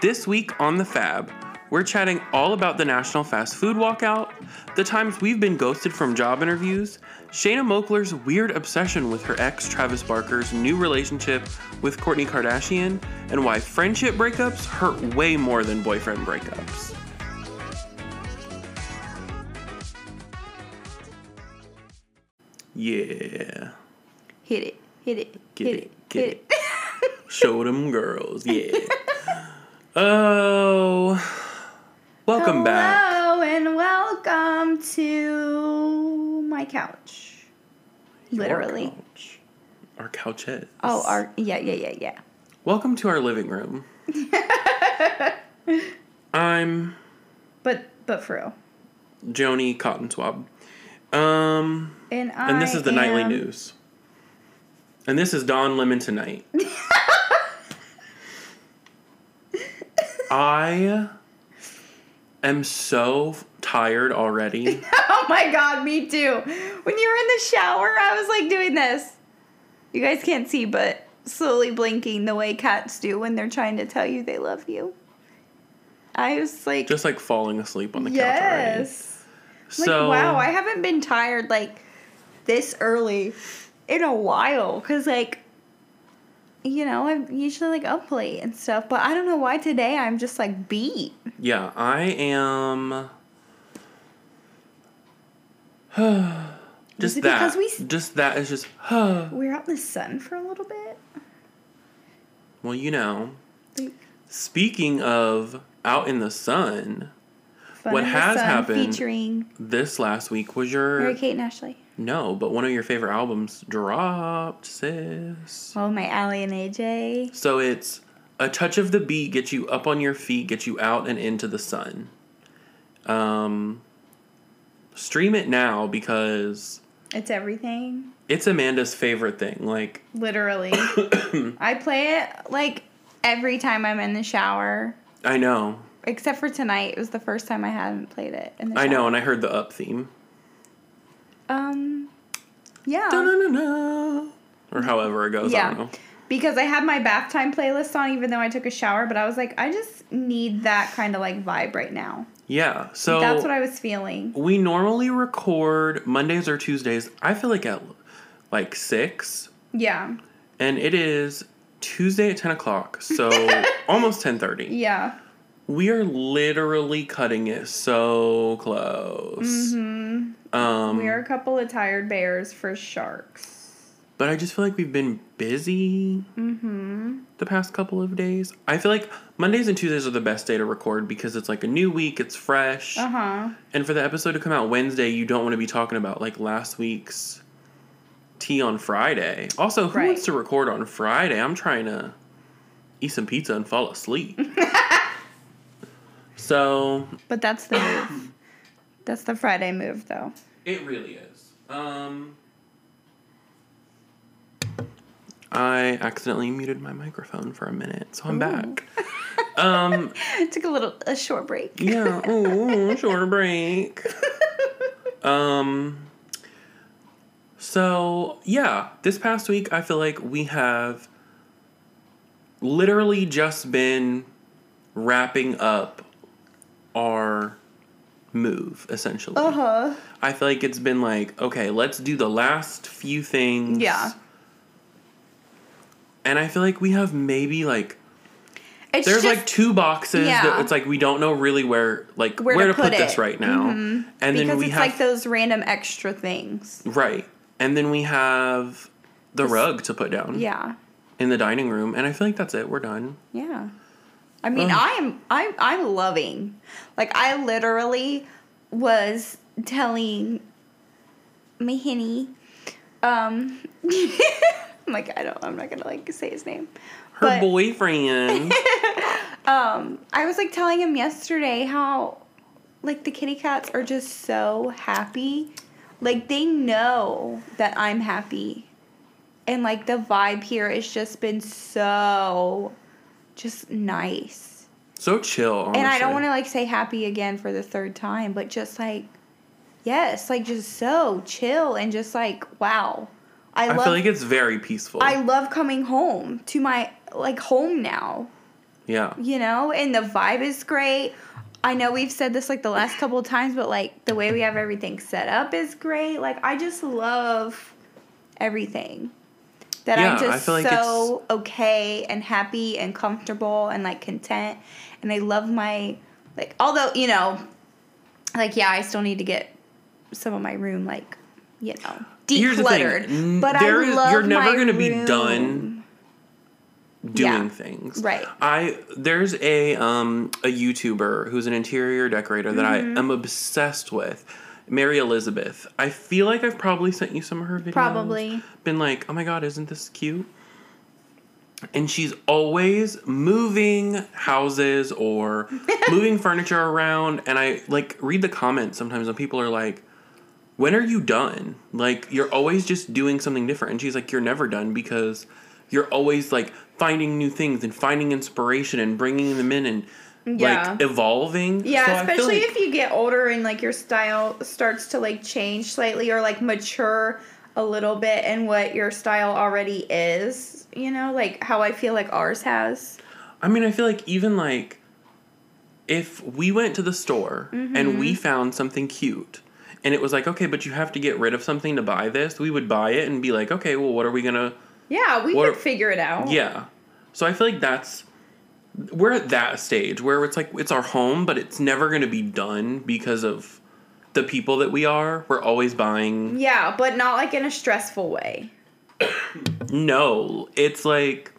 This week on The Fab, we're chatting all about the National Fast Food Walkout, the times we've been ghosted from job interviews, Shanna Moakler's weird obsession with her ex Travis Barker's new relationship with Kourtney Kardashian, and why friendship breakups hurt way more than boyfriend breakups. Yeah. Hit it, hit it, Get hit it, it, get hit it. Show them girls, yeah. Oh, welcome back. Hello and welcome to my couch. Your Literally. couch. Our couches. Oh, our yeah, yeah, yeah, yeah. Welcome to our living room. I'm But but for real. Joni Cotton Swab. Um, And I and this is the nightly am- news. And this is Don Lemon tonight. I am so tired already. Oh my god, me too. When you were in the shower, I was like doing this. You guys can't see, but slowly blinking the way cats do when they're trying to tell you they love you. I was like, Just like falling asleep on the couch already. yes. Like, So wow, I haven't been tired like this early in a while. Cause like, you know, I'm usually like up late and stuff, but I don't know why today I'm just like beat. Yeah, I am. just that. because we just that is just. we're out in the sun for a little bit. well, you know. Like, Speaking of out in the sun, Fun What in the has Sun happened- featuring this last week was your Mary Kate and Ashley. No, but one of your favorite albums dropped, sis. Oh, my Aly and AJ. So it's a touch of the beat gets you up on your feet, gets you out and into the sun. Um, stream it now because It's everything. it's Amanda's favorite thing. Like Literally. I play it like every time I'm in the shower. I know, Except for tonight. It was the first time I hadn't played it in the I know, and I heard the up theme. Um, yeah. Da-na-na-na. Or however it goes. I Yeah. don't know. Because I had my bath time playlist on even though I took a shower, but I was like, I just need that kind of like vibe right now. Yeah. So That's what I was feeling. we normally record Mondays or Tuesdays. I feel like at like six, Yeah. and it is Tuesday at ten o'clock. So almost ten thirty. Yeah. We are literally cutting it so close. hmm Um, we are a couple of tired bears for sharks. but I just feel like we've been busy Mm-hmm. the past couple of days. I feel like Mondays and Tuesdays are the best day to record because it's like a new week, it's fresh. Uh-huh. And for the episode to come out Wednesday, you don't want to be talking about like last week's tea on Friday. Also, who Right. wants to record on Friday? I'm trying to eat some pizza and fall asleep. so But that's the move. that's the Friday move though. it really is. Um, I accidentally muted my microphone for a minute, so I'm Ooh. back. um, Took a little a short break. yeah, ooh, short break. Um so yeah, this past week I feel like we have literally just been wrapping up our move essentially. Uh-huh. I feel like it's been like, okay, let's do the last few things. Yeah. And I feel like we have maybe like It's there's just, like two boxes that Yeah. it's like we don't know really where like Where where, to to, put, put this right now. Mhm. And because then we it's have like those random extra things. right. And then we have the This- rug to put down Yeah. in the dining room and I feel like that's it. We're done. Yeah. I mean, Ugh. I'm I'm I'm loving. Like I literally was telling my I'm like I don't I'm not going to like say his name. Her But- boyfriend. Um I was like telling him yesterday how like the kitty cats are just so happy. Like they know that I'm happy. And like the vibe here has just been so just nice. so chill. Honestly. And I don't want to like say happy again for the third time, but just like yes, like just so chill and just like wow. I, I love feel like it's very peaceful. I love coming home to my like home now. Yeah. you know, and the vibe is great. I know we've said this like the last couple of times, but like the way we have everything set up is great. Like I just love everything. That Yeah, I'm I just feel like so okay and happy and comfortable and like content. And I love my like although, you know, like yeah, I still need to get some of my room like, you know, Here's the thing, decluttered. But there I love you're never gonna be done doing Yeah. things. Right. I there's a um a YouTuber who's an interior decorator that Mm-hmm. I am obsessed with. Mary Elizabeth. I feel like I've probably sent you some of her videos. Probably. Been like, oh my god, isn't this cute? And she's always moving houses or moving furniture around. And I like read the comments sometimes when people are like, when are you done? Like, you're always just doing something different. And she's like, you're never done because you're always like finding new things and finding inspiration and bringing them in and Yeah. like evolving. Yeah, So especially like- if you get older and like your style starts to like change slightly or like mature a little bit in what your style already is, you know, like how I feel like ours has. I mean, I feel like even like if we went to the store and Mm-hmm. we found something cute and it was like, okay, but you have to get rid of something to buy this, we would buy it and be like, okay, well, what are we gonna. Yeah, we What- could figure it out. Yeah. So I feel like that's. We're at that stage where it's like, it's our home, but it's never gonna be done because of the people that we are. We're always buying. Yeah, but not like in a stressful way. No, it's like.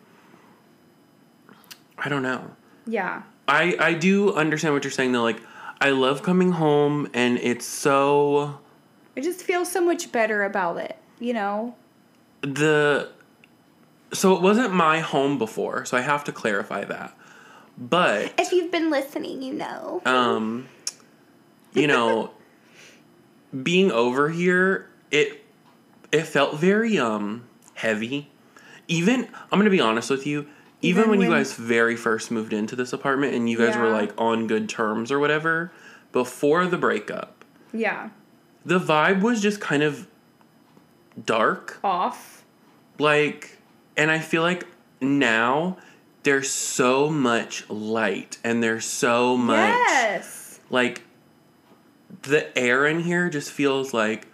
I don't know. Yeah. I I do understand what you're saying though. Like, I love coming home and it's so I just feel so much better about it, you know? the. So it wasn't my home before, so I have to clarify that. But If you've been listening, you know. um, you know, being over here, it it felt very um heavy. Even I'm gonna be honest with you. Even, Even when, you guys very first moved into this apartment and you guys were like on good terms or whatever, before the breakup, Yeah. the vibe was just kind of dark Off. like and i feel like now there's so much light and there's so much Yes. like the air in here just feels like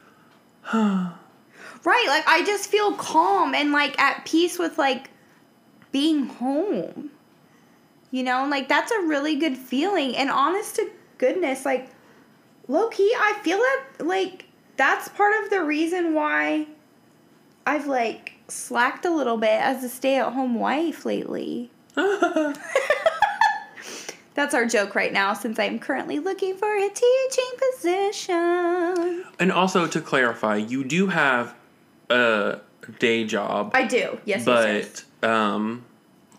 Right, like I just feel calm and like at peace with like being home. You know, and, like that's a really good feeling. And honest to goodness, like low key, I feel that like that's part of the reason why I've like slacked a little bit as a stay at home wife lately. That's our joke right now since I'm currently looking for a teaching position. and also to clarify you do have a day job I do. Yes, but yes, um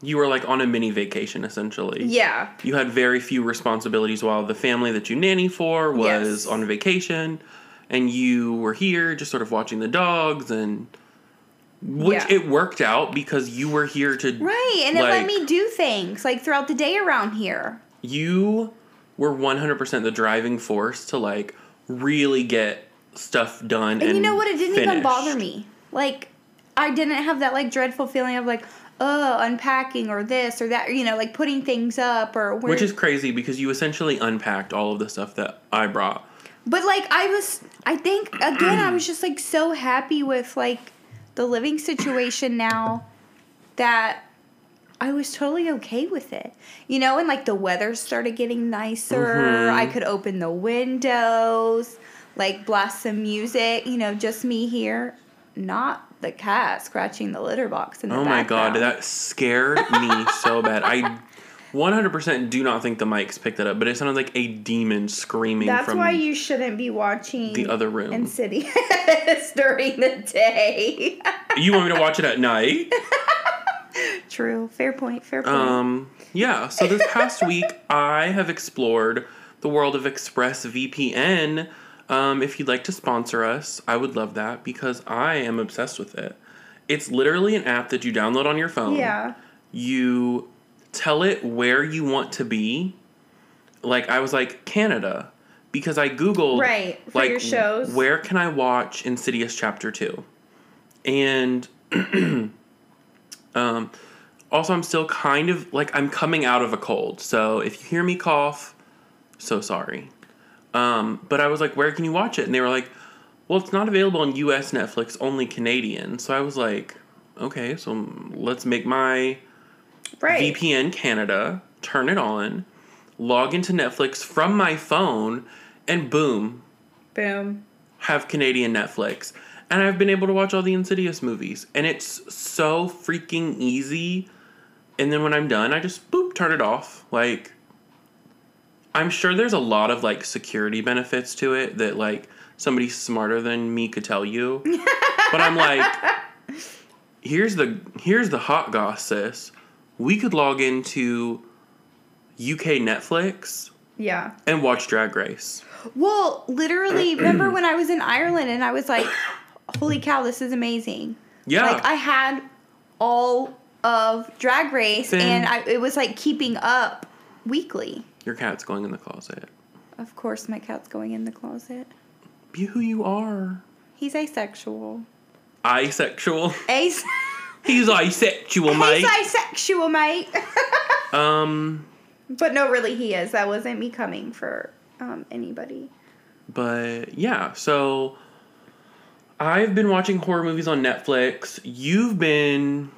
you were like on a mini vacation essentially. Yeah. you had very few responsibilities while the family that you nanny for was Yes. on vacation and you were here just sort of watching the dogs and which Yeah. it worked out because you were here to Right, and it let me do things like throughout the day around here. you were 100% the driving force to like really get stuff done And, you know what? It didn't even bother me. Like, I didn't have that like dreadful feeling of like, oh, unpacking or this or that, you know, like putting things up or where. which is crazy because you essentially unpacked all of the stuff that I brought But like, I was, I think again, I was just like so happy with like the living situation now that I was totally okay with it. You know, and like the weather started getting nicer. Mhm. I could open the windows, like blast some music, you know, just me here, not the cat scratching the litter box in the Oh my god, background. that scared me so bad. I 100% do not think the mics picked it up, but it sounded like a demon screaming That's why you shouldn't be watching the other room. Insidious during the day. you want me to watch it at night? True. Fair point. Fair point. Um, yeah, so this past week I have explored the world of ExpressVPN. Um, if you'd like to sponsor us, I would love that because I am obsessed with it. It's literally an app that you download on your phone. yeah. you tell it where you want to be. Like I was like Canada because I googled Right, for like your shows. where can I watch Insidious Chapter 2? And um Also, I'm still kind of like I'm coming out of a cold. So if you hear me cough, so sorry. Um, but I was like, where can you watch it? And they were like, well, it's not available on US Netflix, only Canadian. So I was like, okay, so let's make my Right. VPN Canada, turn it on, log into Netflix from my phone, and boom, Boom. have Canadian Netflix. And I've been able to watch all the Insidious movies. And it's so freaking easy. And then when I'm done, I just boop, turn it off. Like, I'm sure there's a lot of like security benefits to it that like somebody smarter than me could tell you. but I'm like, here's the here's the hot goss, sis. We could log into UK Netflix Yeah. and watch Drag Race. Well, literally, remember when I was in Ireland and I was like, holy cow, this is amazing. Yeah. Like, I had all of Drag Race Then- and I, it was like keeping up weekly. Your cat's going in the closet. Of course, my cat's going in the closet. Be who you are. He's asexual. Asexual. Ace. He's asexual, mate. He's asexual, mate. Um, but no, really, he is. That wasn't me coming for um, anybody. but yeah, so I've been watching horror movies on Netflix. You've been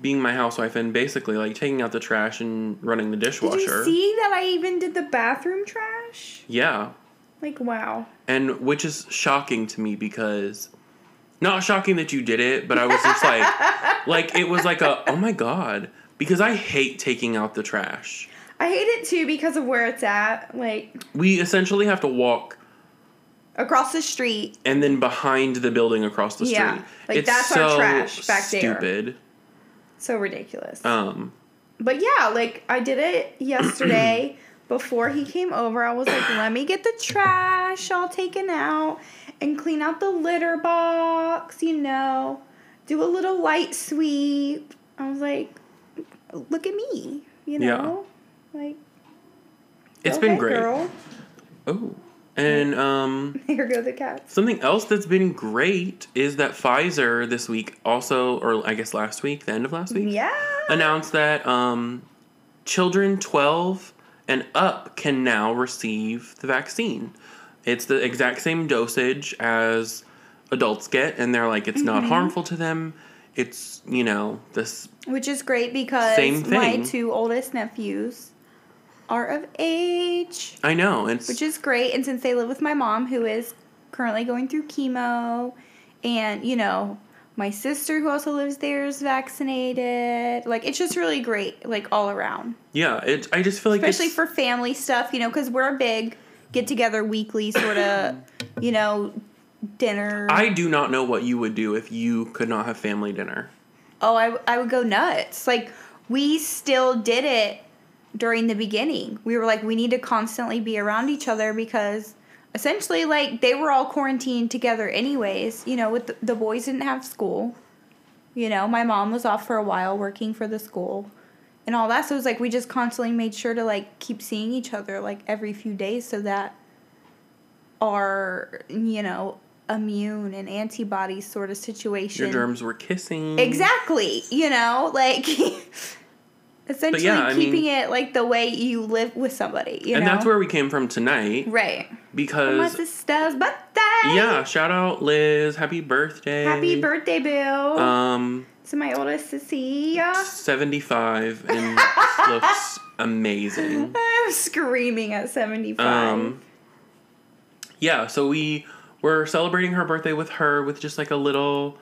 being my housewife and basically like taking out the trash and running the Did dishwasher. you see that I even did the bathroom trash? Yeah. Like, wow. And which is shocking to me because not shocking that you did it, but I was just like like it was like a oh my god because I hate taking out the trash. I hate it too because of where it's at. Like, We essentially have to walk across the street. and then behind the building across the street. Yeah, like, that's our trash back there. stupid. So ridiculous. Um, But yeah, like I did it yesterday before he came over. I was like, let me get the trash all taken out and clean out the litter box, you know, do a little light sweep. I was like, look at me, you Yeah. know? Like, it's go been great. Oh, and um, Here go the cats. something else that's been great is that Pfizer this week also, or I guess last week, the end of last week, Yeah. announced that um, children 12 and up can now receive the vaccine. It's the exact same dosage as adults get, and they're like, it's Mm-hmm. not harmful to them. It's, you know, this. Which is great because my two oldest nephews are of age. I know. It's, which is great. And since they live with my mom, who is currently going through chemo, and you know, my sister who also lives there is vaccinated. Like it's just really great, like all around. yeah, it, I just feel like Especially for family stuff, you know, because we're a big get together weekly sort of, you know, dinner. I do not know what you would do if you could not have family dinner. oh, I, I would go nuts. Like we still did it during the beginning. We were like, we need to constantly be around each other because essentially, like, they were all quarantined together, anyways. You know, with the, the boys didn't have school. You know, my mom was off for a while working for the school and all that. So it was like we just constantly made sure to like keep seeing each other like every few days so that our, you know, immune and antibodies sort of situation. Your germs were kissing. Exactly. You know, like essentially I keeping mean- it like the way you live with somebody. You and know, that's where we came from tonight right. Because my sister's birthday. yeah, shout out Liz, happy birthday. Happy birthday, Bill. Um so my oldest Cecilia. 75 and looks amazing. I'm screaming at 75. Um Yeah, so we were celebrating her birthday with her with just like a little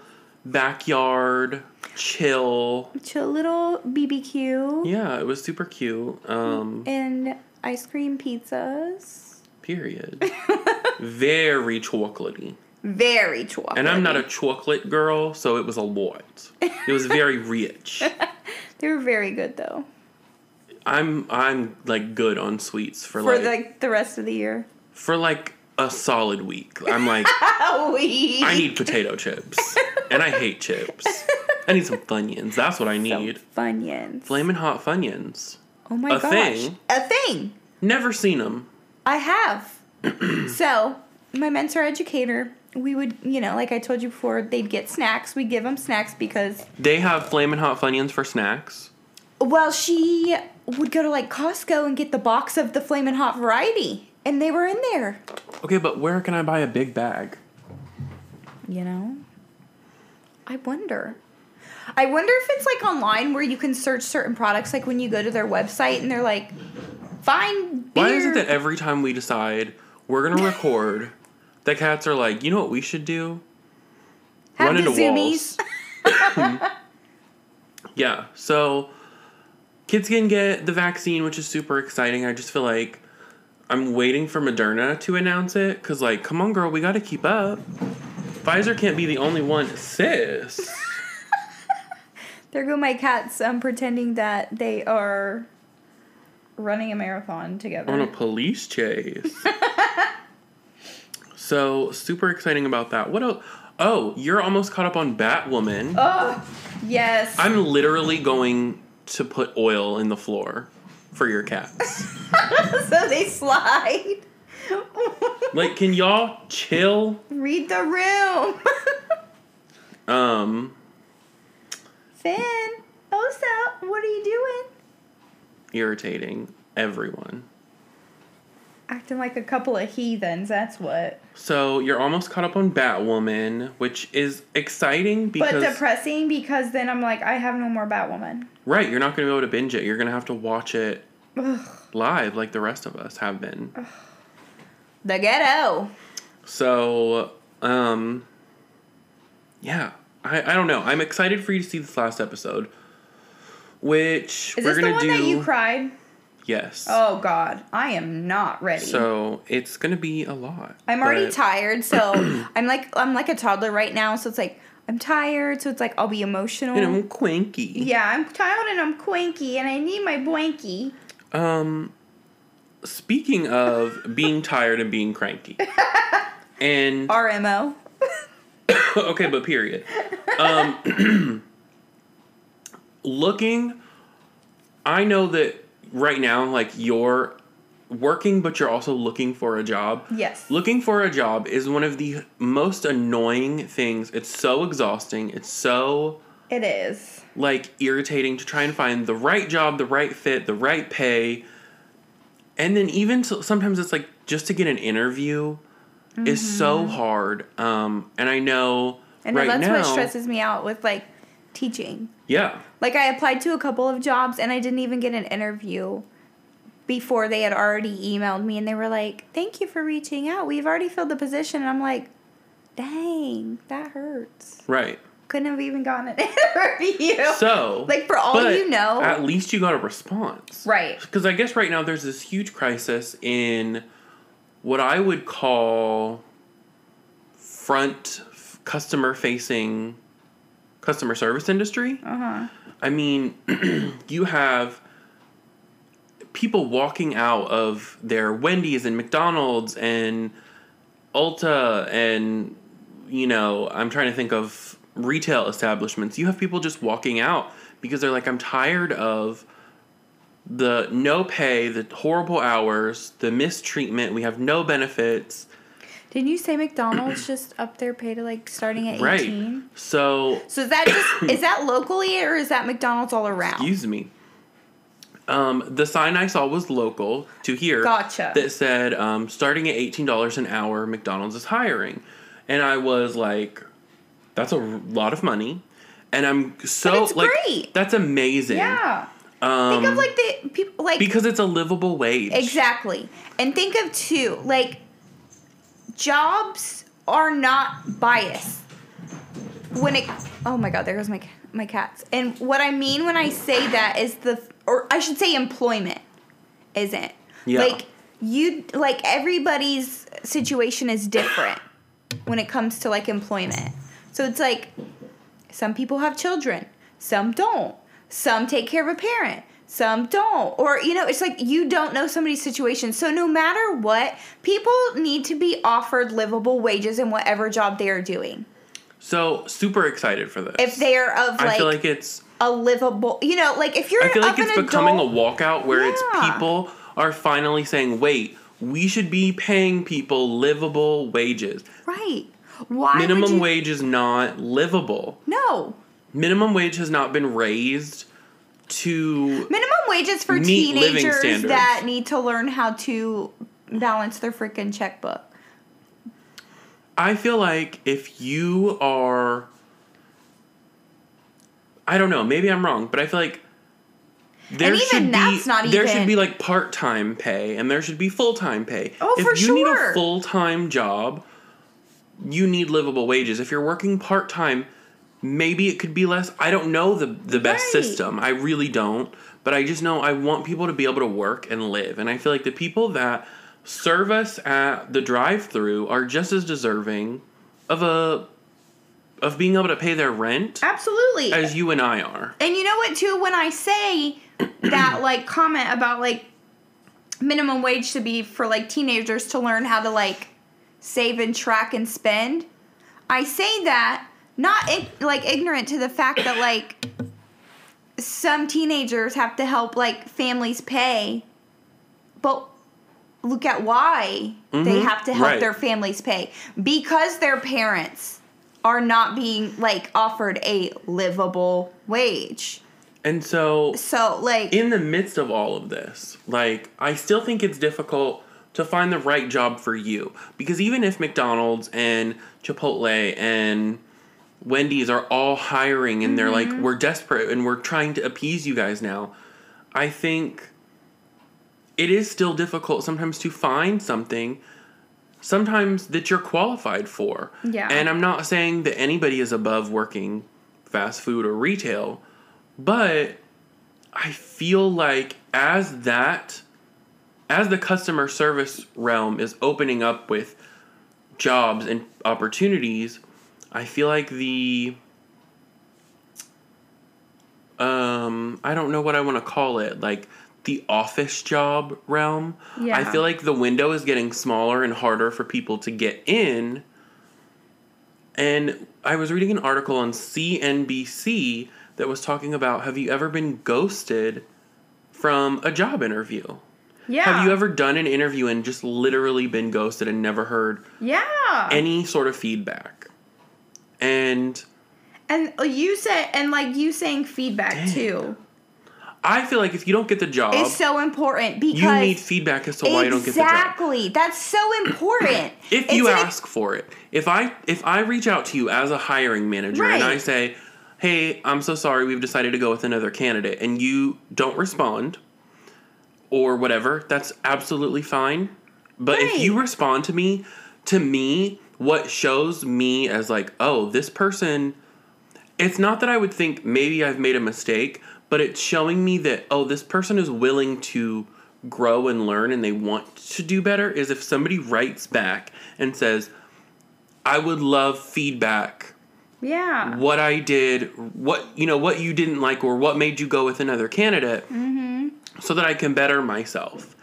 backyard chill. Chill little BBQ Yeah, it was super cute. Um and ice cream pizzas. period. Very chocolatey. Very chocolate. And I'm not a chocolate girl, so it was a lot. It was very rich. They were very good though. I'm I'm like good on sweets for, For like like the rest of the year. for like a solid week. I'm like Oh, we. I need potato chips. And I hate chips. I need some Funyuns. That's what I need. Funyuns. Flamin' hot Funyuns. Oh my A gosh. thing? A thing. Never seen them. I have. so, my mentor educator we would, you know, like I told you before, they'd get snacks. We give them snacks because, They have flamin' hot funyuns for snacks. well, she would go to like Costco and get the box of the Flamin' Hot variety, and they were in there. Okay, but where can I buy a big bag? You know, I wonder. I wonder if it's like online where you can search certain products, like when you go to their website and they're like, find beer. Why is it that every time we decide we're gonna record, the cats are like, you know what we should do? Have Run into zoomies. walls. Yeah. So kids can get the vaccine, which is super exciting. I just feel like I'm waiting for Moderna to announce it because, like, come on, girl, we got to keep up. Pfizer can't be the only one, sis. There go my cats um, pretending that they are running a marathon together. on a police chase. so super exciting about that. What else? Oh, you're almost caught up on Batwoman. Oh, yes. I'm literally going to put oil in the floor for your cats. so they slide. like, can y'all chill? Read the room. Um, Finn, Osa, what are you doing? irritating everyone. Acting like a couple of heathens, that's what. So you're almost caught up on Batwoman, which is exciting because but depressing because then I'm like, I have no more Batwoman. right, you're not going to be able to binge it. You're going to have to watch it Ugh. live, like the rest of us have been. The ghetto. So, um, yeah, I, I don't know. I'm excited for you to see this last episode, which Is we're this the gonna one do. that you cried? Yes. Oh God, I am not ready. So it's gonna be a lot. I'm already but- tired, so I'm like I'm like a toddler right now. So it's like I'm tired, so it's like I'll be emotional. And I'm quinky. yeah, I'm tired and I'm quinky, and I need my blankie. Um, speaking of being tired and being cranky, and RMO. okay, but period. Um, looking, I know that right now, like you're working, but you're also looking for a job. Yes. Looking for a job is one of the most annoying things. It's so exhausting. It's so It is. like irritating to try and find the right job, the right fit, the right pay. And then even so, sometimes it's like just to get an interview is so hard. Um, and I know Mm-hmm. And right that's now, what stresses me out with like teaching. yeah, Like I applied to a couple of jobs and I didn't even get an interview before they had already emailed me and they were like, "Thank you for reaching out. We've already filled the position." And I'm like, "Dang, that hurts." right. Couldn't have even gotten an interview. So, like for all you know, at least you got a response, right? Because I guess right now there's this huge crisis in what I would call front customer facing customer service industry. Uh huh. I mean, you have people walking out of their Wendy's and McDonald's and Ulta and you know, I'm trying to think of retail establishments. You have people just walking out because they're like I'm tired of the no pay, the horrible hours, the mistreatment, we have no benefits. Didn't you say McDonald's just up their pay to like starting at Right. 18? So, So is that just is that locally or is that McDonald's all around? excuse me. Um, the sign I saw was local to here. Gotcha. That said, um, starting at eighteen dollars an hour, McDonald's is hiring, and I was like, "That's a lot of money," and I'm so like, great. "That's amazing." yeah. Um, Think of like the people like because it's a livable wage. Exactly. And think of two, like jobs are not biased. When it Oh my god, there goes my my cats. And what I mean when I say that is the or I should say employment isn't. Yeah. Like you like everybody's situation is different when it comes to like employment. So it's like some people have children, some don't. Some take care of a parent, some don't. Or, you know, it's like you don't know somebody's situation. So, no matter what, people need to be offered livable wages in whatever job they are doing. So super excited for this. If they are of I like, feel like it's. a livable, you know, like if you're I feel like it's becoming adult, a walkout where it's people are finally saying, "Wait, we should be paying people livable wages." Right. Why Minimum you- wage is not livable. No. Minimum wage has not been raised to Minimum wages for teenagers that need to learn how to balance their freaking checkbook. I feel like if you are I don't know, maybe I'm wrong, but I feel like there even should be there should be like part-time pay and there should be full-time pay. Oh, if for you need a full-time job, you need livable wages. If you're working part-time, maybe it could be less. I don't know the the best Right. system. I really don't, but I just know I want people to be able to work and live. And I feel like the people that serve us at the drive-through are just as deserving of a of being able to pay their rent Absolutely. as you and I are. And you know what too when I say that like comment about like minimum wage should be for like teenagers to learn how to like save and track and spend, I say that not like ignorant to the fact that like some teenagers have to help like families pay, but look at why they Mhm, have to help right. their families pay because their parents are not being like offered a livable wage. And so So like in the midst of all of this, like I still think it's difficult to find the right job for you because even if McDonald's and Chipotle and Wendy's are all hiring and they're like mm-hmm. we're desperate and we're trying to appease you guys now, I think it is still difficult sometimes to find something sometimes that you're qualified for. Yeah. And I'm not saying that anybody is above working fast food or retail, but I feel like as that as the customer service realm is opening up with jobs and opportunities, I feel like the um I don't know what I want to call it, like the office job realm. Yeah. I feel like the window is getting smaller and harder for people to get in. And I was reading an article on CNBC that was talking about have you ever been ghosted from a job interview? yeah. Have you ever done an interview and just literally been ghosted and never heard Yeah. any sort of feedback? And And uh, you said and like you saying feedback Dang. too I feel like if you don't get the job, it's so important because you need feedback as to why you don't get the job. Exactly. That's so important. If you It's an- ask for it, if I if I reach out to you as a hiring manager and I say, "Hey, I'm so sorry, we've decided to go with another candidate," and you don't respond or whatever, that's absolutely fine. But if you respond to me, to me, what shows me as like, "Oh, this person," it's not that I would think maybe I've made a mistake, but it's showing me that oh, this person is willing to grow and learn and they want to do better is if somebody writes back and says, "I would love feedback. Yeah. What I did, what you know, what you didn't like or what made you go with another candidate Mhm. so that I can better myself."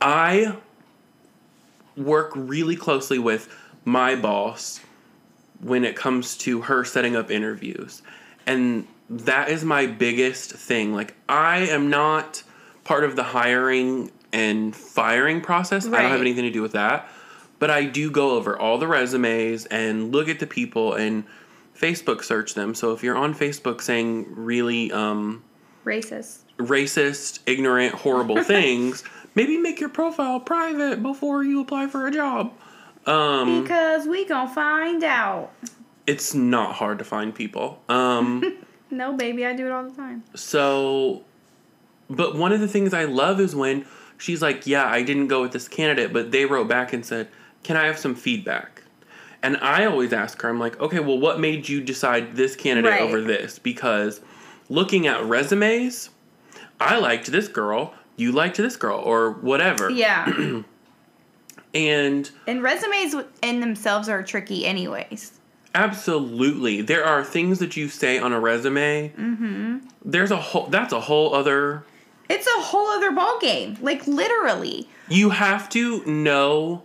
I work really closely with my boss when it comes to her setting up interviews. And that is my biggest thing. Like, I am not part of the hiring and firing process. I don't have anything to do with that. But I do go over all the resumes and look at the people and Facebook search them. So if you're on Facebook saying really um, Racist. racist, ignorant, horrible things, maybe make your profile private before you apply for a job. Um, Because we gonna find out. it's not hard to find people. Um, No, baby, I do it all the time. so, but one of the things I love is when she's like, "Yeah, I didn't go with this candidate, but they wrote back and said, "Can I have some feedback?" And I always ask her, I'm like, "Okay, well, what made you decide this candidate Right. over this?" Because looking at resumes, I liked this girl, you liked this girl, or whatever. Yeah. And and resumes in themselves are tricky, anyways. Absolutely. There are things that you say on a resume. Mm-hmm. There's a whole that's a whole other It's a whole other ball game. Like literally. you have to know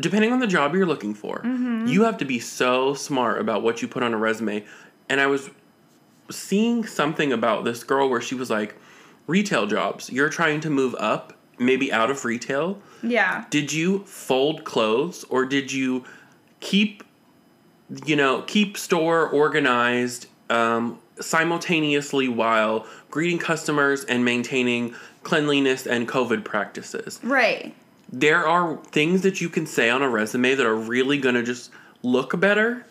depending on the job you're looking for. You have to be so smart about what you put on a resume. And I was seeing something about this girl where she was like retail jobs. You're trying to move up, maybe out of retail. Yeah. Did you fold clothes or did you keep you know, keep store organized um, simultaneously while greeting customers and maintaining cleanliness and COVID practices. Right. There are things that you can say on a resume that are really gonna just look better.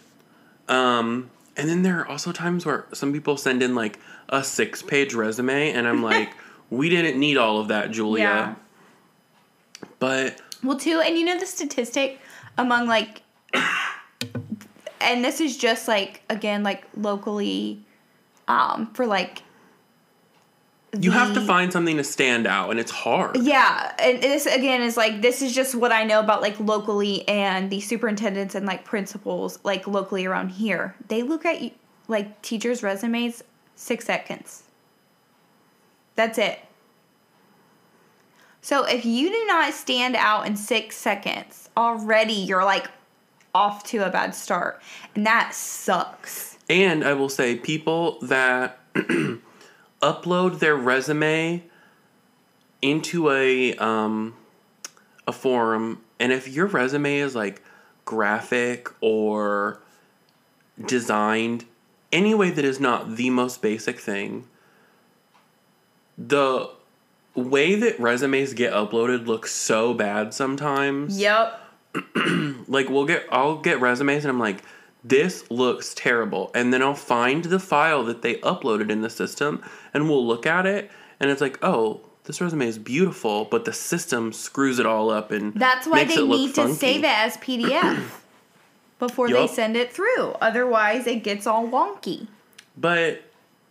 Um, and then there are also times where some people send in like a six page resume, and I'm like, we didn't need all of that, Julia. Yeah. But Well, too, and you know the statistic among like, and this is just like again like locally, um, for like. you have to find something to stand out, and it's hard. Yeah, and this again is like this is just what I know about like locally and the superintendents and like principals like locally around here. They look at like teachers' resumes six seconds. That's it. So if you do not stand out in six seconds, already you're like off to a bad start, and that sucks. And I will say, people that upload their resume into a um, a forum, and if your resume is like graphic or designed any way that is not the most basic thing, the way that resumes get uploaded looks so bad sometimes Yep. like we'll get I'll get resumes and I'm like this looks terrible and then I'll find the file that they uploaded in the system and we'll look at it and it's like oh this resume is beautiful but the system screws it all up and That's why they need to save it as PDF before they send it through. Otherwise, it gets all wonky. but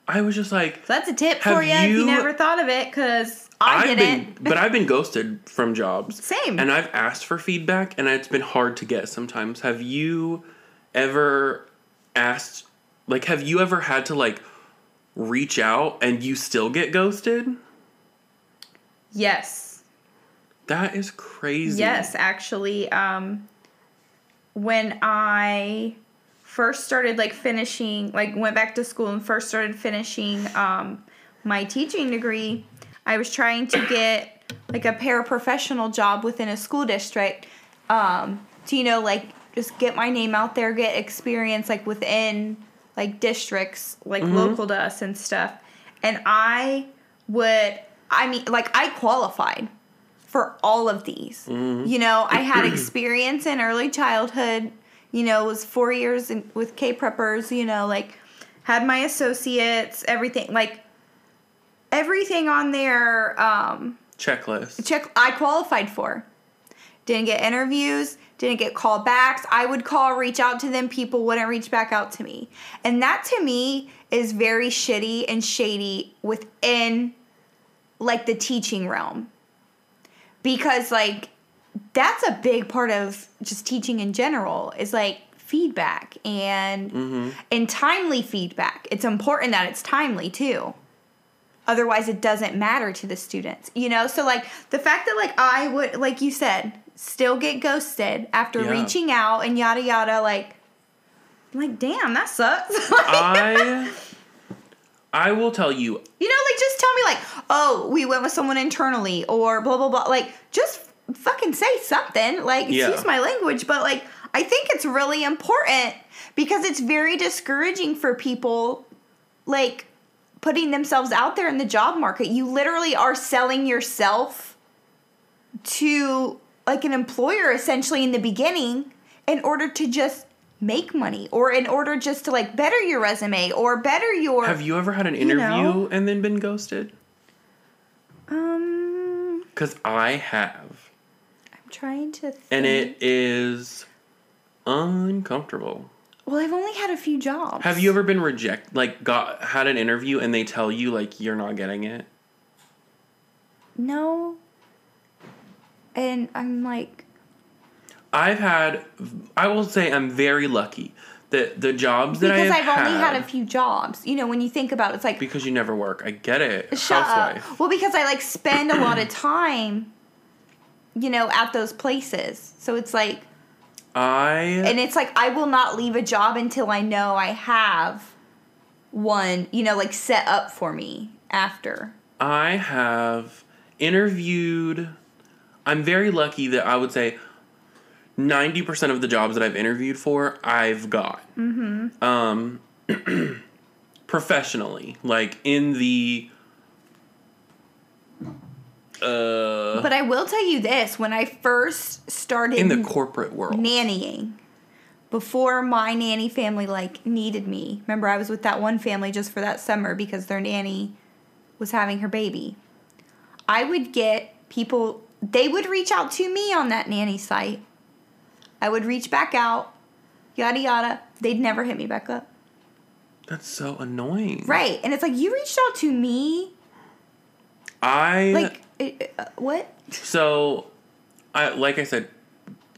I was just like So that's a tip for you, if you you- never thought of it, because I have didn't. been but I've been ghosted from jobs Same. and I've asked for feedback and it's been hard to get sometimes have you ever asked like have you ever had to like reach out and you still get ghosted yes. That is crazy. Yes, actually, um, when I first started like finishing, like went back to school and first started finishing um, my teaching degree, I was trying to get like a paraprofessional job within a school district um, to you know like just get my name out there, get experience like within like districts like local to us and stuff. And I would, I mean, like I qualified for all of these. You know, I had experience in early childhood. You know, was four years in, with K preppers. You know, like had my associates, everything like everything on their Um, Checklist. check I qualified for. Didn't get interviews, didn't get call backs. I would call, reach out to them, people wouldn't reach back out to me. And that to me is very shitty and shady within like the teaching realm. Because like that's a big part of just teaching in general is like feedback and mm-hmm. and timely feedback. It's important that it's timely too. Otherwise it doesn't matter to the students you know? So like the fact that like i would like you said still get ghosted after Yeah. reaching out and yada yada like I'm like damn that sucks. Like, I I will tell you, you know like just tell me like oh we went with someone internally or blah blah blah. Like just fucking say something like Yeah. excuse my language but like i think it's really important because it's very discouraging for people like putting themselves out there in the job market you literally are selling yourself to like an employer essentially in the beginning in order to just make money or in order just to like better your resume or better your have you ever had an You interview know. and then been ghosted? um Cuz I have. Trying to think. And it is uncomfortable. well i've only had a few jobs Have you ever been reject like got had an interview and they tell you like you're not getting it? no and i'm like I've had I will say I'm very lucky that the jobs that because I i've have only had a few jobs you know when you think about it it's like because you never work. I get it. Shut Housewife. up. Well, because I like spend a lot of time, you know, at those places. So it's like, I and it's like I will not leave a job until I know I have one, you know, like set up for me after. I have interviewed. I'm very lucky that I would say ninety percent of the jobs that I've interviewed for, I've got. Mm-hmm. Um, professionally, like in the. Uh, But I will tell you this: when I first started in the corporate world, nannying, before my nanny family like needed me, remember I was with that one family just for that summer because their nanny was having her baby. I would get people; they would reach out to me on that nanny site. I would reach back out, yada yada. They'd never hit me back up. that's so annoying. Right, and it's like you reached out to me, I like uh, uh, what? So, I like I said,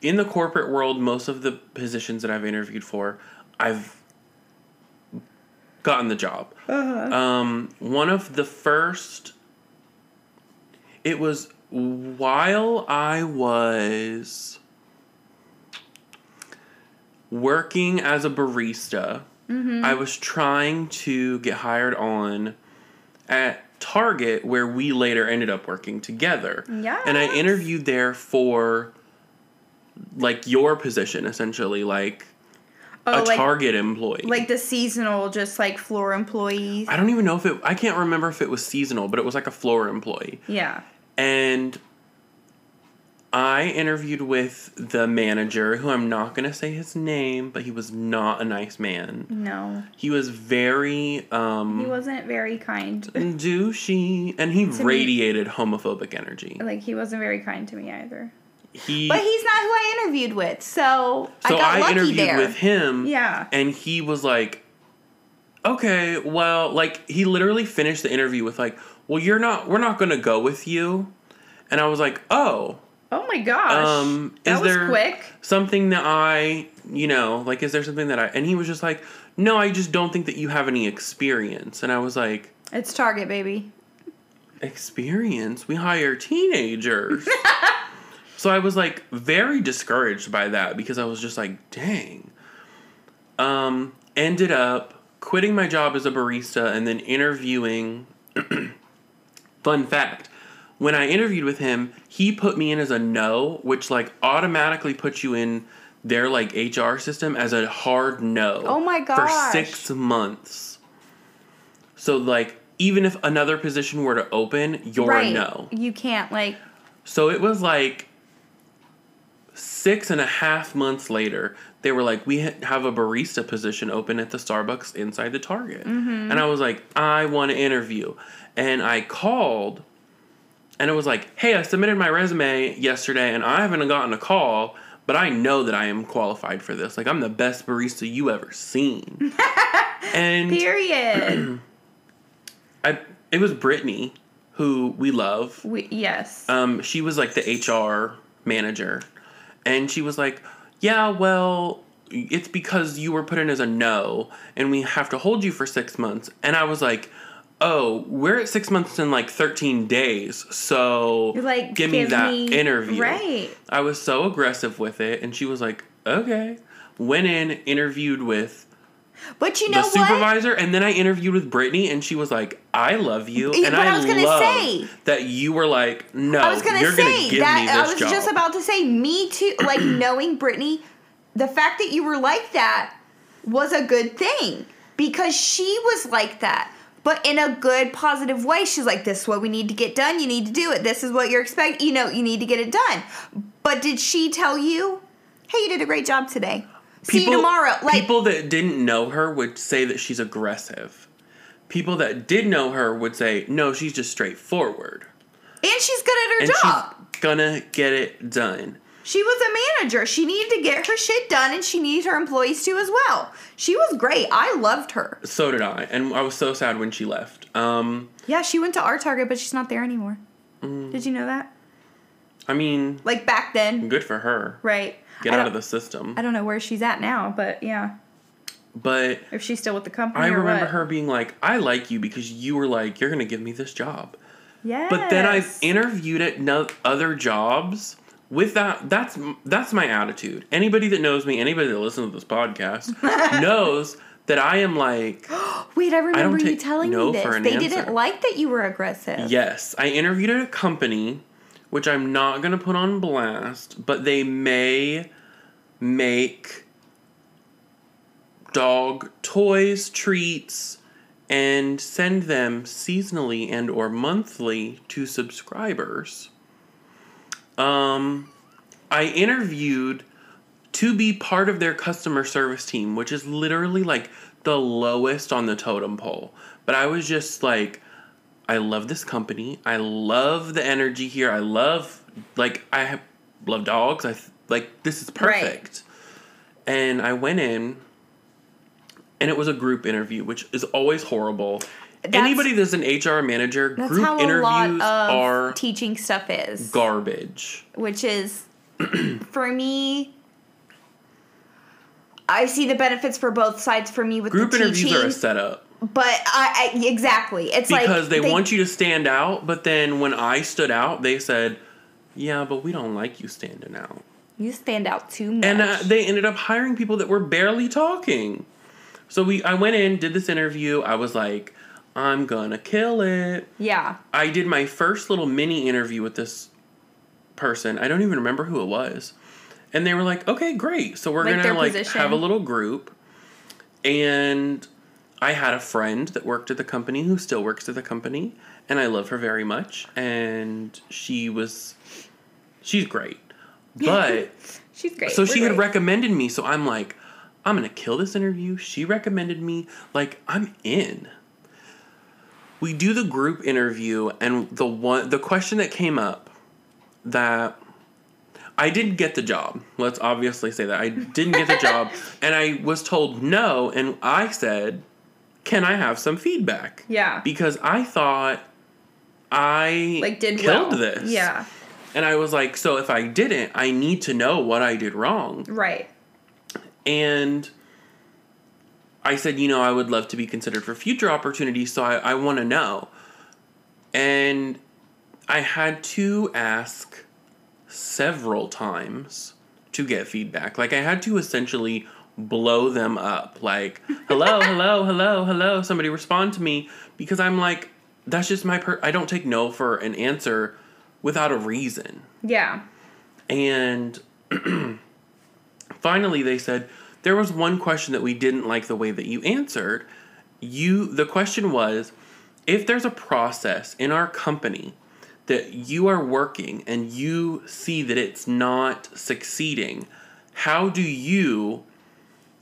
in the corporate world, most of the positions that I've interviewed for, I've gotten the job. Um, one of the first, it was while I was working as a barista. I was trying to get hired on at Target, where we later ended up working together. Yeah. And I interviewed there for like your position, essentially, like Oh, a like Target employee. like the seasonal, just like floor employees. I don't even know if it. I can't remember if it was seasonal, but it was like a floor employee. Yeah. And I interviewed with the manager, who I'm not gonna say his name, but he was not a nice man. No, He was very um he wasn't very kind. douchey, and he me- radiated homophobic energy. like he wasn't very kind to me either. He But he's not who I interviewed with, so, I so got I, lucky interviewed there. with him. Yeah. and he was like, "Okay, well, like he literally finished the interview with like, well, you're not, we're not gonna go with you," and I was like, "Oh." Oh my gosh. Um, that was there quick. something that I, you know, like, is there something that I, and he was just like, no, I just don't think that you have any experience. And I was like, It's Target, baby. experience? We hire teenagers. so I was like very discouraged by that because I was just like, dang. Um, ended up quitting my job as a barista and then interviewing. Fun fact when I interviewed with him, he put me in as a no, which like automatically puts you in their like HR system as a hard no. Oh my god. For six months. So like even if another position were to open, you're right. a no. You can't like. So it was like six and a half months later, they were like, we have a barista position open at the Starbucks inside the Target. Mm-hmm. And I was like, I want to interview. And I called and it was like, hey, I submitted my resume yesterday and I haven't gotten a call, but I know that I am qualified for this. Like, I'm the best barista you ever seen. and Period. I, it was Brittany, who we love. we, yes. um, she was like the HR manager, and she was like, "Yeah, well, it's because you were put in as a no, and we have to hold you for six months." And I was like, "Oh, we're at six months in like thirteen days, so You're like, give me that me- interview." right. I was so aggressive with it, and she was like, "Okay." Went in, interviewed with but you know the what? supervisor, and then I interviewed with Brittany, and she was like, "I love you," and but I, I was gonna love say- that you were like, "No, I was gonna you're say gonna give that. me this I was job." just about to say, me too. Like knowing Brittany, the fact that you were like that was a good thing because she was like that, but in a good, positive way. She's like, "This is what we need to get done. You need to do it. This is what you're expecting. You know, you need to get it done." But did she tell you, "Hey, you did a great job today. See you tomorrow"? Like, people that didn't know her would say that she's aggressive. People that did know her would say, "No, she's just straightforward, and she's good at her and job. she's gonna get it done." She was a manager. She needed to get her shit done, and she needed her employees to as well. She was great. I loved her. So did I, and I was so sad when she left. Um, Yeah, she went to our Target, but she's not there anymore. Mm. Did you know that? I mean, Like back then, good for her. right? Get out of the system. I don't know where she's at now, but yeah, But if she's still with the company. I remember what. her being like, "I like you because you were like, you're gonna give me this job." Yes. But then I've interviewed at no other jobs with that. That's that's my attitude. Anybody that knows me, anybody that listens to this podcast, knows that I am like, Wait, I remember you take telling no me this. They answer. didn't like that you were aggressive. yes. I interviewed at a company, which I'm not gonna put on blast, but they may make dog toys, treats, and send them seasonally and or monthly to subscribers. Um, I interviewed to be part of their customer service team, which is literally like the lowest on the totem pole. But I was just like, I love this company. I love the energy here. I love like I have, love dogs. I like this is Right. perfect. And I went in, and it was a group interview, which is always horrible. Anybody that's an HR manager, That's group how a interviews lot of are teaching stuff is. garbage. which is for me I see the benefits for both sides for me with Group the interviews teaching, are a setup but I, I exactly it's because like they, want you to stand out. But then when I stood out, they said, "Yeah, but we don't like you standing out." you stand out too much. and uh, they ended up hiring people that were barely talking. So we, I went in, did this interview. I was like, I'm gonna kill it. yeah, I did my first little mini interview with this person. I don't even remember who it was, and they were like, "Okay, great. So we're Like gonna like position. have a little group." And I had a friend that worked at the company who still works at the company, and I love her very much. And she was, she's great, but. she's great. So We're she had recommended me, so I'm like, I'm gonna kill this interview. She recommended me, like I'm in. We do the group interview, and the one the question that came up that I didn't get the job. Let's obviously say that I didn't get the job, and I was told no, and I said, "Can I have some feedback?" yeah, Because I thought I like did killed well. this. Yeah, And I was like, so if I didn't, I need to know what I did wrong. right. And I said, you know, I would love to be considered for future opportunities, so I, I want to know. And I had to ask several times to get feedback. Like, I had to essentially blow them up. Like, hello, hello, hello, hello, somebody respond to me. Because I'm like, that's just my per. I don't take no for an answer without a reason. Yeah, And finally, they said there was one question that we didn't like the way that you answered. You, the question was, if there's a process in our company that you are working and you see that it's not succeeding, how do you,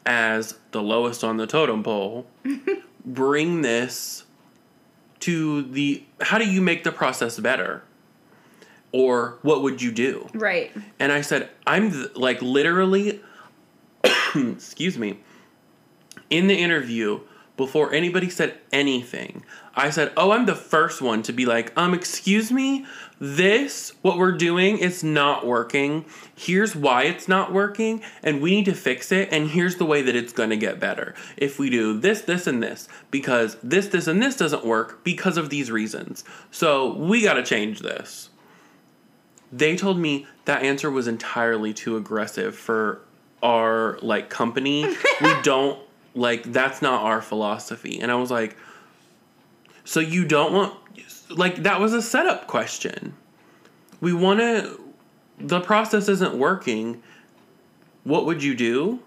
as the lowest on the totem pole, bring this to the? How do you make the process better? Or what would you do? right. And I said, I'm th- like literally, excuse me, in the interview, before anybody said anything, I said, Oh, I'm the first one to be like, Um, excuse me, this, what we're doing, is not working. Here's why it's not working, and we need to fix it, and here's the way that it's gonna get better. If we do this, this, and this, because this, this, and this doesn't work because of these reasons. So we gotta change this they told me that answer was entirely too aggressive for our like company. we don't like that's not our philosophy. And I was like, so you don't want like that was a setup question. We want to the process isn't working. What would you do?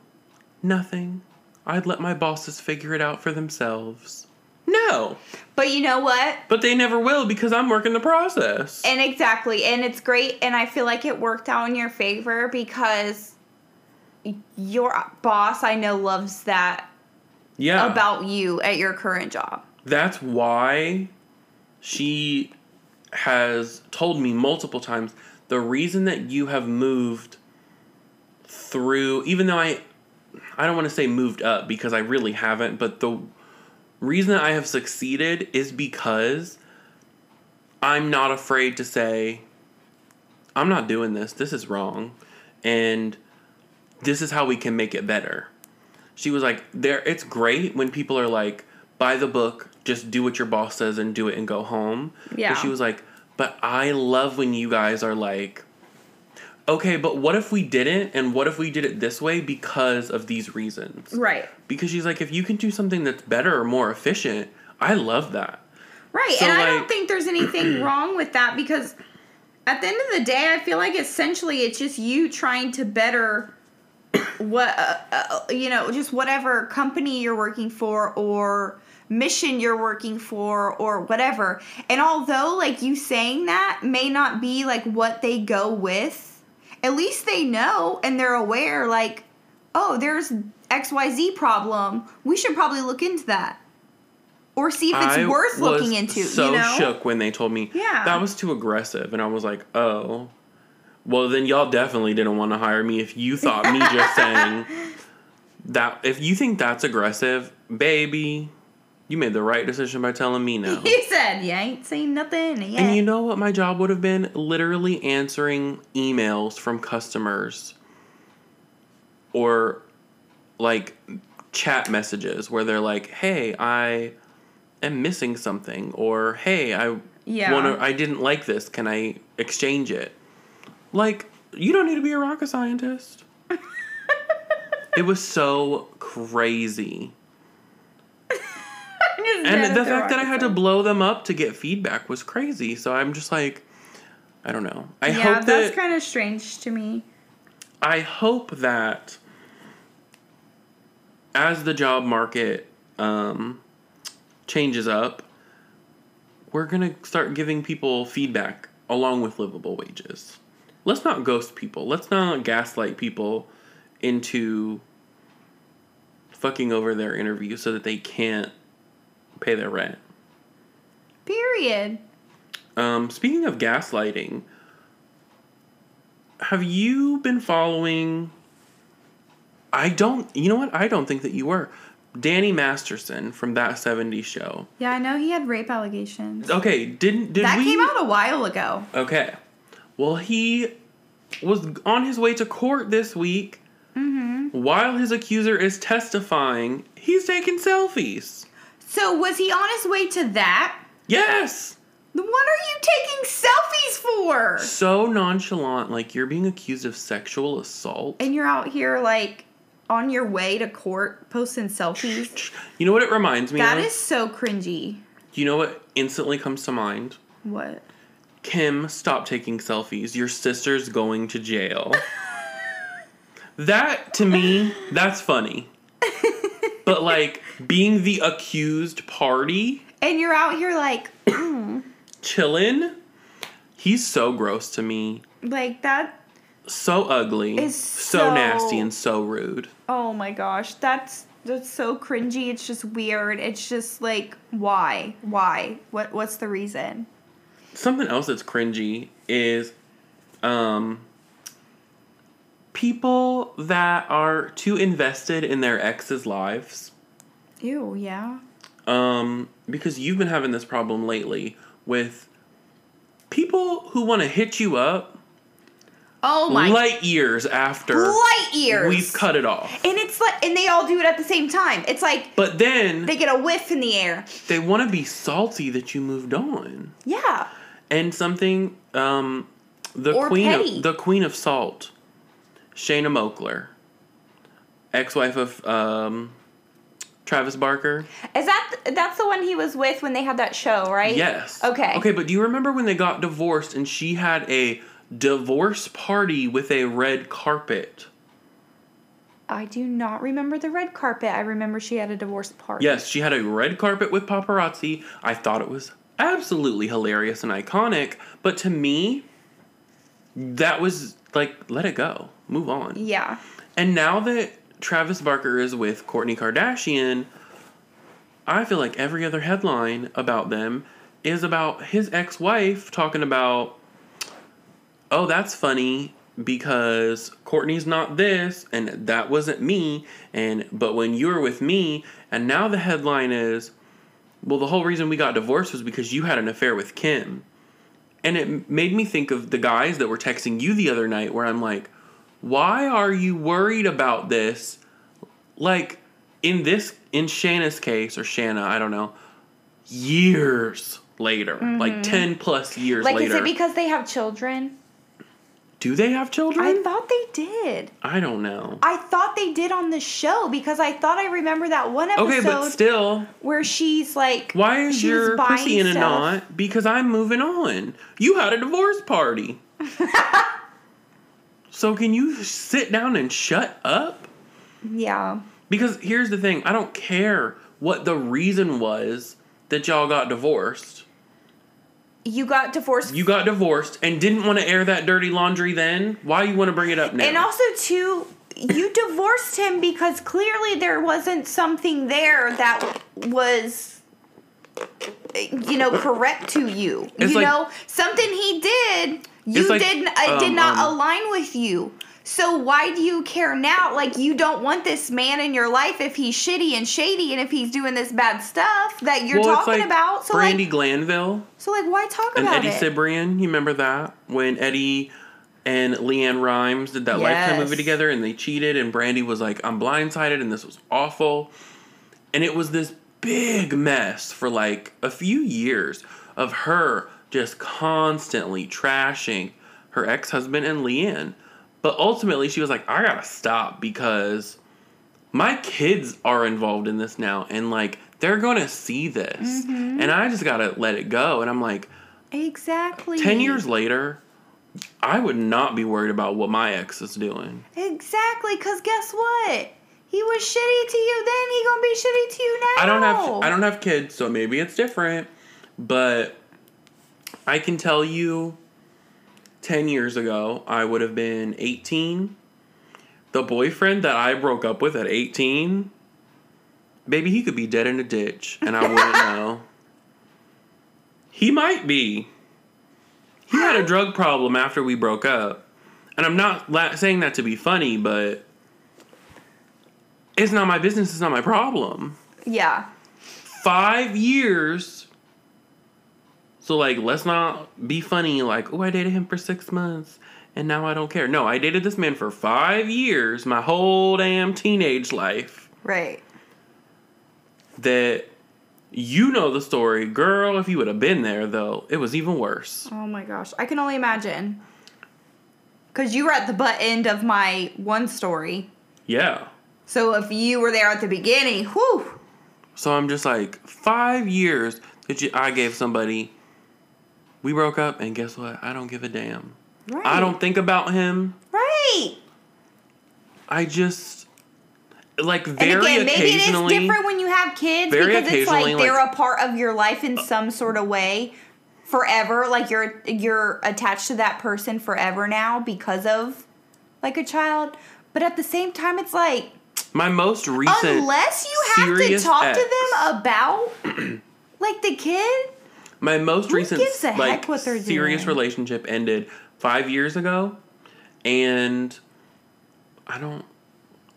Nothing. I'd let my bosses figure it out for themselves. No. But you know what? But they never will because I'm working the process. And exactly, and it's great, and I feel like it worked out in your favor because your boss, I know, loves that yeah. about you at your current job. that's why she has told me multiple times the reason that you have moved through even though I I don't want to say moved up because I really haven't but the reason that I have succeeded is because I'm not afraid to say I'm not doing this this is wrong and this is how we can make it better she was like there it's great when people are like by the book just do what your boss says and do it and go home Yeah. but she was like but i love when you guys are like okay but what if we didn't and what if we did it this way because of these reasons Right. because she's like if you can do something that's better or more efficient i love that Right. So, and I don't think there's anything wrong with that because at the end of the day, I feel like essentially it's just you trying to better what uh, uh, you know just whatever company you're working for or mission you're working for or whatever and although like you saying that may not be like what they go with at least they know and they're aware like oh there's xyz problem we should probably look into that or see if it's I worth looking into So you know shook when they told me Yeah. that was too aggressive, and I was like, oh. Well, then y'all definitely didn't want to hire me if you thought me just saying that. If you think that's aggressive, baby, you made the right decision by telling me no. he said you ain't saying nothing yet. And you know what my job would have been? Literally answering emails from customers or like chat messages where they're like, "Hey, I am missing something," or "Hey, I Yeah. I didn't like this. Can I exchange it?" Like, you don't need to be a rocket scientist. it was so crazy. And the fact that I had to blow them up to get feedback was crazy. So I'm just like, I don't know. I yeah, hope that's kind of strange to me. I hope that as the job market um, changes up, we're gonna start giving people feedback along with livable wages. Let's not ghost people. Let's not gaslight people into fucking over their interview so that they can't pay their rent. Period. Um, speaking of gaslighting, have you been following? I don't. You know what? I don't think that you were. Danny Masterson from that '70s show. Yeah, I know he had rape allegations. Okay, didn't did that we? came out a while ago. Okay, well he was on his way to court this week. Mm-hmm. While his accuser is testifying, he's taking selfies. So was he on his way to that? Yes. What are you taking selfies for? So nonchalant, like you're being accused of sexual assault. And you're out here like on your way to court posting selfies. You know what it reminds me That of? is so cringy. you know what instantly comes to mind? What? Kim, stop taking selfies. Your sister's going to jail. that to me, that's funny. but like being the accused party, And you're out here like chilling. he's so gross to me. like that So ugly. Is so so- nasty and so rude. oh my gosh, that's that's so cringy. It's just weird. It's just like why? Why? What what's the reason? Something else that's cringy is um people that are too invested in their ex's lives. Ew, yeah. Um because you've been having this problem lately with people who want to hit you up Oh my light years after light years. we've cut it off. And it's like and they all do it at the same time. It's like But then they get a whiff in the air. they want to be salty that you moved on. Yeah. And something um the Or queen petty. of the queen of salt, Shanna Moakler, ex-wife of um Travis Barker. Is that that's the one he was with when they had that show, right? Yes. Okay. Okay, but do you remember when they got divorced and she had a divorce party with a red carpet? I do not remember the red carpet. I remember she had a divorce party. Yes, she had a red carpet with paparazzi. I thought it was absolutely hilarious and iconic, but to me, that was like, let it go, move on. Yeah. And now that Travis Barker is with Kourtney Kardashian, I feel like every other headline about them is about his ex wife talking about, oh, that's funny because Kourtney's not this and that wasn't me and but when you were with me and now the headline is well the whole reason we got divorced was because you had an affair with Kim. And it made me think of the guys that were texting you the other night where I'm like why are you worried about this? Like in this in Shanna's case or Shanna I don't know years later. Like mm-hmm. 10 plus years Like later Like, is it because they have children? Do they have children I thought they did. I don't know. I thought they did on the show because I thought I remember that one episode Okay, but still, where she's like why is your pussy in a knot? Because I'm moving on. You had a divorce party. so can you sit down and shut up? Yeah. Because here's the thing I don't care what the reason was that y'all got divorced. You got divorced. You got divorced and didn't want to air that dirty laundry then. Why you want to bring it up now? and also, too, you divorced him because clearly there wasn't something there that was, you know, correct to you. It's you like- know, something he did, you like, didn't, it did um, not um, align with you. So why do you care now? Like you don't want this man in your life if he's shitty and shady and if he's doing this bad stuff that you're well, talking like about. So Brandi like, Glanville so like, why talk and about Eddie it? Eddie Cibrian. You remember that when Eddie and LeAnn Rimes did that Lifetime movie together and they cheated and Brandi was like, "I'm blindsided and this was awful," and it was this big mess for like a few years of her just constantly trashing her ex husband and LeAnn. But ultimately, she was like, I gotta stop because my kids are involved in this now and like they're gonna see this. Mm-hmm. And I just gotta let it go. And I'm like, exactly. 10 years later, I would not be worried about what my ex is doing. Exactly, because guess what? He was shitty to you then, he gonna be shitty to you now. I don't have I don't have kids, so maybe it's different. But I can tell you 10 years ago, I would have been 18. The boyfriend that I broke up with at 18, baby, he could be dead in a ditch and I wouldn't know. He might be. He had a drug problem after we broke up. And I'm not la- saying that to be funny, but it's not my business, it's not my problem Yeah. five years. So like, let's not be funny. Like, oh, I dated him for six months, and now I don't care. No, I dated this man for five years, my whole damn teenage life. Right. That you know the story, girl. If you would have been there, though, it was even worse. Oh my gosh. I can only imagine. Because you were at the butt end of my one story. Yeah. So if you were there at the beginning, whew. So I'm just like, five years that you, I gave somebody. We broke up, and guess what? I don't give a damn. Right. I don't think about him. Right. I just like And very again, maybe it is different when you have kids because it's like they're like- a part of your life in some sort of way forever. Like you're you're attached to that person forever now because of like a child. But at the same time, it's like My most recent, unless you have to talk ex. to them about like the kid. My most Who recent gives a heck like serious doing? relationship ended five years ago, and I don't.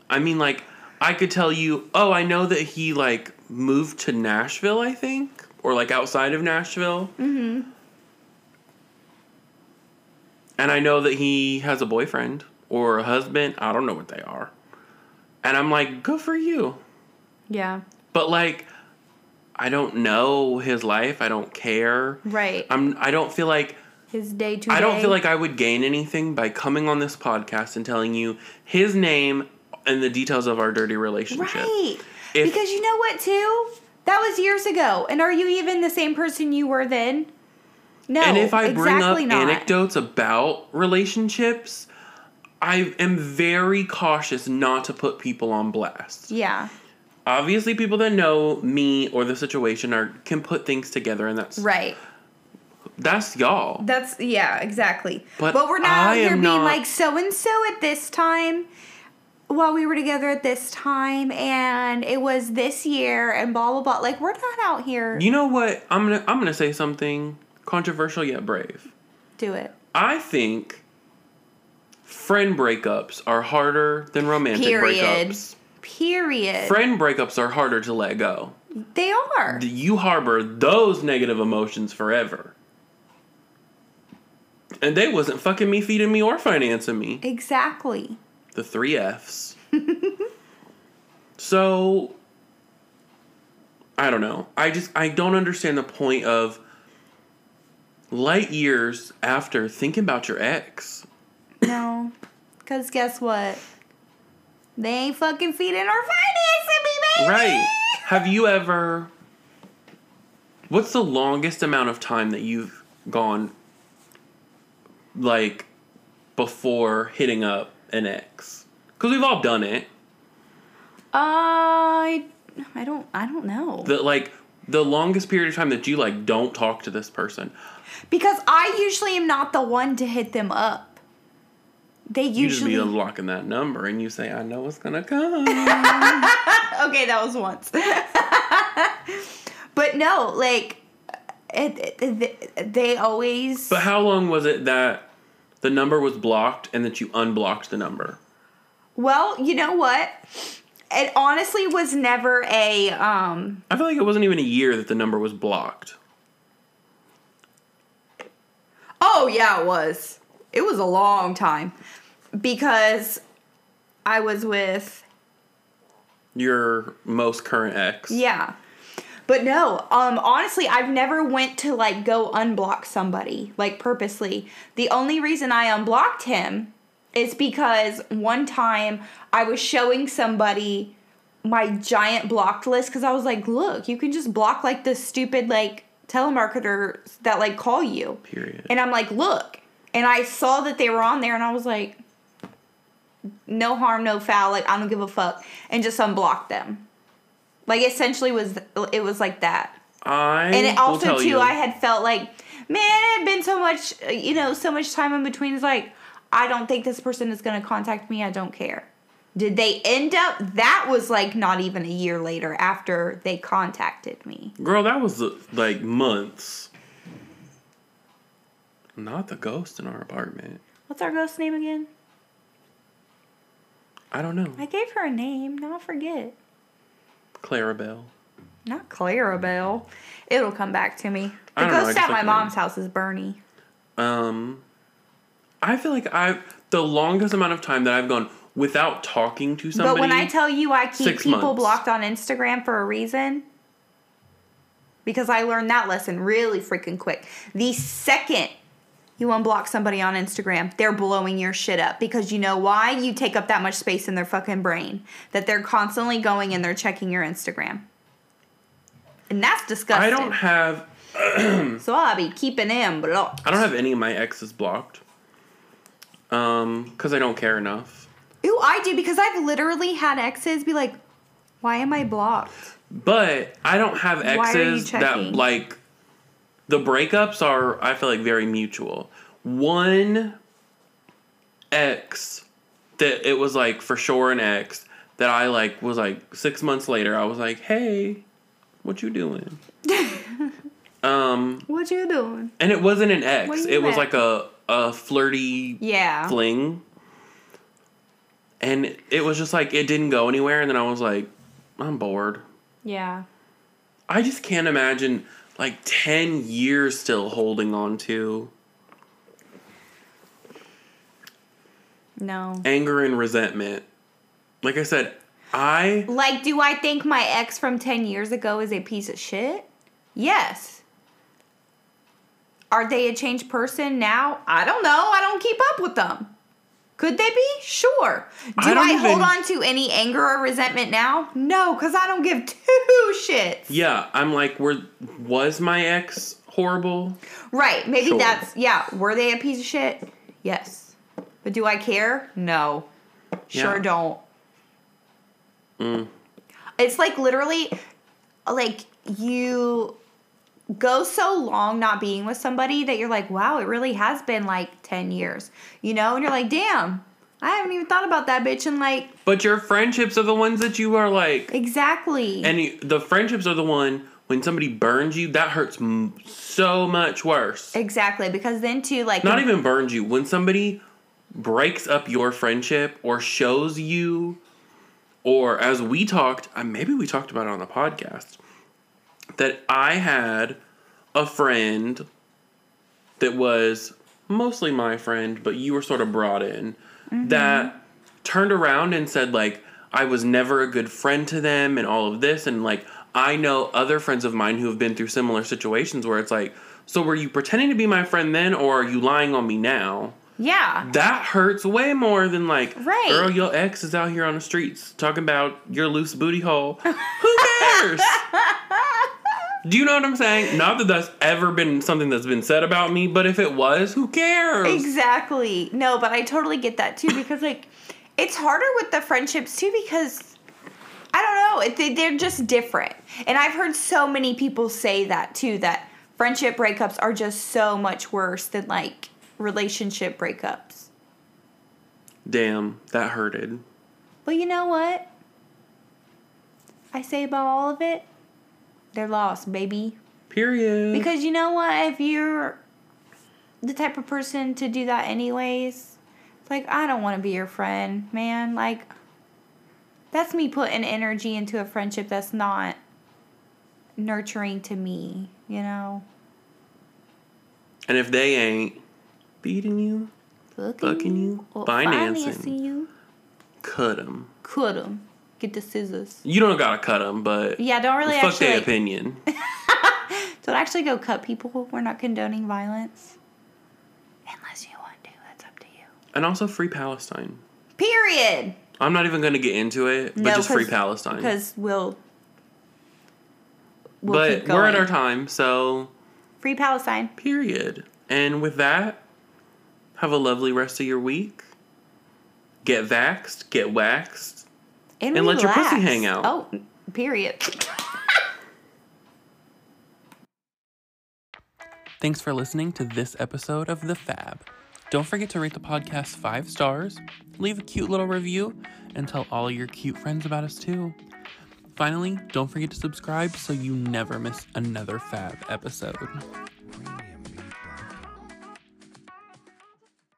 I mean, like I could tell you. Oh, I know that he like moved to Nashville. I think, or like outside of Nashville. Mm-hmm. And I know that he has a boyfriend or a husband. I don't know what they are. And I'm like, good for you. Yeah. But like I don't know his life. I don't care. Right. I'm I don't feel like His day to I don't feel like I would gain anything by coming on this podcast and telling you his name and the details of our dirty relationship. Right. If- because you know what, too? That was years ago. And are you even the same person you were then? No. and if I bring up not. anecdotes about relationships, I am very cautious not to put people on blast. Yeah. Obviously, people that know me or the situation are can put things together, and that's Right. that's y'all. That's yeah, exactly. But But, we're not here being not- like so and so at this time while we were together at this time and it was this year and blah blah blah. Like we're not out here You know what? I'm gonna I'm gonna say something controversial yet brave. do it. I think friend breakups are harder than romantic Period. breakups. Period. Friend breakups are harder to let go. they are. You harbor those negative emotions forever. And they wasn't fucking me, feeding me, or financing me. Exactly. The three F's. so I don't know. I just I don't understand the point of light years after thinking about your ex. No. Cause guess what? They ain't fucking feeding or financing me, baby. Right. Have you ever What's the longest amount of time that you've gone like before hitting up an ex? Cuz we've all done it. I I don't I don't know. The like the longest period of time that you like don't talk to this person. because I usually am not the one to hit them up. They You just be unlocking that number and you say, I know it's gonna come. Okay, that was once. but no, like it, it, they always but how long was it that the number was blocked and that you unblocked the number? Well, you know what? It honestly was never a um I feel like it wasn't even a year that the number was blocked. Oh yeah, it was. It was a long time because I was with Your most current ex. yeah. But no, um honestly, I've never went to like go unblock somebody like purposely. The only reason I unblocked him is because one time I was showing somebody my giant blocked list cuz I was like, "Look, you can just block like this stupid like telemarketers that like call you." Period. And I'm like, look. And I saw that they were on there and I was like, no harm, no foul. Like, I don't give a fuck. And just unblocked them. Like, essentially, was it was like that. I And it also, too, you, I had felt like, man, it had been so much, you know, so much time in between. It's like, I don't think this person is going to contact me. I don't care. Did they end up? That was like not even a year later after they contacted me. Girl, that was like months. Not the ghost in our apartment. What's our ghost name again? I don't know. I gave her a name. Now I forget. Clarabelle. Not Clarabelle. It'll come back to me. The don't know, I ghost at my mom's house is Bernie. Um, I feel like I've the longest amount of time that I've gone without talking to somebody. but when I tell you I keep people months. blocked on Instagram for a reason, because I learned that lesson really freaking quick. The second you unblock somebody on Instagram, they're blowing your shit up because you know why? You take up that much space in their fucking brain that they're constantly going and they're checking your Instagram. And that's disgusting. I don't have so I'll be keeping them blocked. I don't have any of my exes blocked. Um, because I don't care enough. Ooh, I do because I've literally had exes be like, "Why am I blocked?" But I don't have Why are you exes that like the breakups are I feel like very mutual. One ex that it was like for sure an ex that I like was like six months later I was like, hey, what you doing? um What you doing? and it wasn't an ex. It was like a a flirty Yeah. fling. And it was just like it didn't go anywhere and then I was like, I'm bored. Yeah. I just can't imagine like 10 years still holding on to No. anger and resentment. Like I said, I Like, do I think my ex from 10 years ago is a piece of shit? Yes. Are they a changed person now? I don't know. I don't keep up with them. Could they be? Sure. Do I I, don't hold on to any anger or resentment now? No, because I don't give two shits. yeah, I'm like were was my ex horrible? Right. Maybe Sure. that's yeah. Were they a piece of shit? Yes. But do I care? No. Sure Yeah. don't. Mm. It's like literally like you go so long not being with somebody that you're like, wow, it really has been like 10 years. You know? And you're like, damn, I haven't even thought about that bitch And like But your friendships are the ones that you are like exactly. and you, the friendships are the one when somebody burns you that hurts m- so much worse. exactly. Because then too, like Not even burns you. When somebody breaks up your friendship or shows you, or as we talked, uh, maybe we talked about it on the podcast, that I had a friend that was mostly my friend, but you were sort of brought in, mm-hmm. that turned around and said, like, I was never a good friend to them and all of this. And, like, I know other friends of mine who have been through similar situations where it's like, so were you pretending to be my friend then, or are you lying on me now? yeah. That hurts way more than like, Right. girl, your ex is out here on the streets talking about your loose booty hole. Who cares? Do you know what I'm saying? Not that that's ever been something that's been said about me, but if it was, who cares? Exactly. No, but I totally get that too because like it's harder with the friendships too because I don't know. They- they're just different. And I've heard so many people say that too that friendship breakups are just so much worse than like relationship breakups. Damn, that hurted. But you know what? I say about all of it, they're lost, baby. Period. Because you know what? If you're the type of person to do that anyways, it's like I don't want to be your friend, man. Like that's me putting energy into a friendship that's not nurturing to me, you know. and if they ain't beating you, Fucking, Fucking you, or financing. financing you. cut them. Cut 'em. Get the scissors. You don't gotta cut them, but Yeah, don't really fuck actually. their opinion. don't actually go cut people. We're not condoning violence. Unless you want to. That's up to you. and also free Palestine. Period. I'm not even gonna get into it, but No, just free Palestine. Because we'll. we'll but we're at our time, so Free Palestine. period. And with that, have a lovely rest of your week. Get vaxxed, get waxed. And, And let your pussy hang out. Oh, period. Thanks for listening to this episode of The Fab. Don't forget to rate the podcast five stars, leave a cute little review, and tell all your cute friends about us too. Finally, don't forget to subscribe so you never miss another Fab episode.